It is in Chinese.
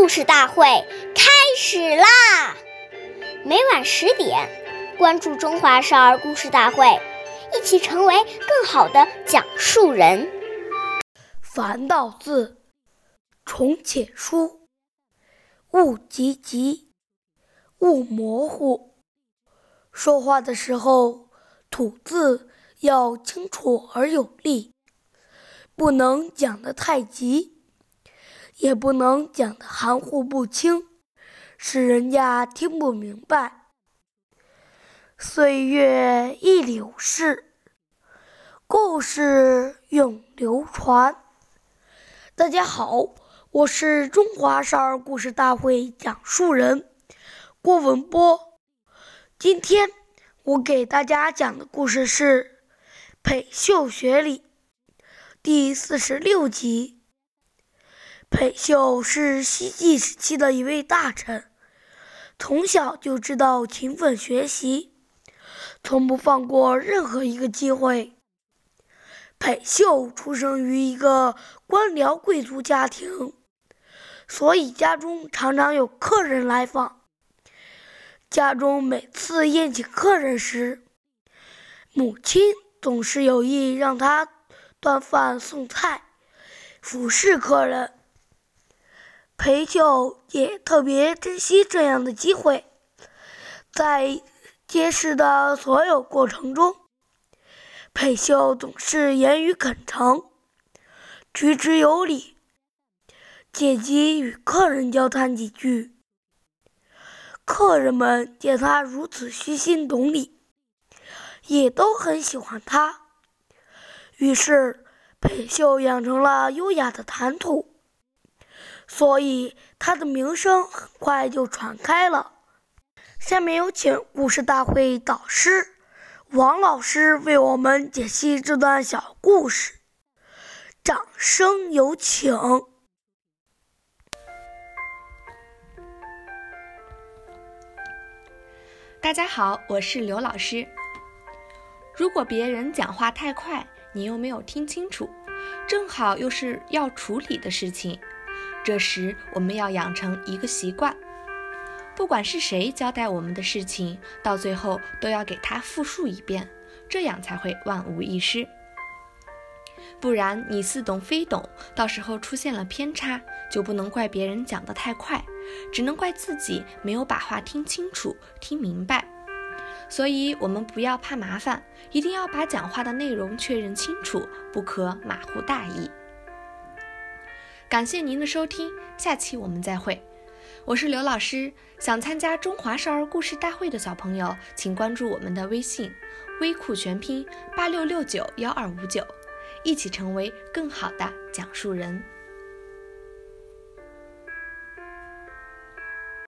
故事大会开始啦！每晚十点，关注《中华少儿故事大会》，一起成为更好的讲述人。凡道字，重且疏，勿急急，勿模糊。说话的时候，吐字要清楚而有力，不能讲得太急。也不能讲得含糊不清，使人家听不明白。岁月易流逝，故事永流传。大家好，我是中华少儿故事大会讲述人郭文波。今天我给大家讲的故事是《裴秀学礼》第四十六集。裴秀是西晋时期的一位大臣，从小就知道勤奋学习，从不放过任何一个机会。裴秀出生于一个官僚贵族家庭，所以家中常常有客人来访。家中每次宴请客人时，母亲总是有意让他端饭送菜，服侍客人。裴秀也特别珍惜这样的机会，在接事的所有过程中，裴秀总是言语恳诚，举止有礼，借机与客人交谈几句。客人们见他如此虚心懂礼，也都很喜欢他，于是裴秀养成了优雅的谈吐。所以，他的名声很快就传开了。下面有请故事大会导师王老师为我们解析这段小故事，掌声有请。大家好，我是刘老师。如果别人讲话太快，你又没有听清楚，正好又是要处理的事情。这时，我们要养成一个习惯，不管是谁交代我们的事情，到最后都要给他复述一遍，这样才会万无一失。不然你似懂非懂，到时候出现了偏差，就不能怪别人讲得太快，只能怪自己没有把话听清楚、听明白。所以，我们不要怕麻烦，一定要把讲话的内容确认清楚，不可马虎大意。感谢您的收听，下期我们再会。我是刘老师，想参加中华少儿故事大会的小朋友，请关注我们的微信“微库全拼八六六九幺二五九”，一起成为更好的讲述人。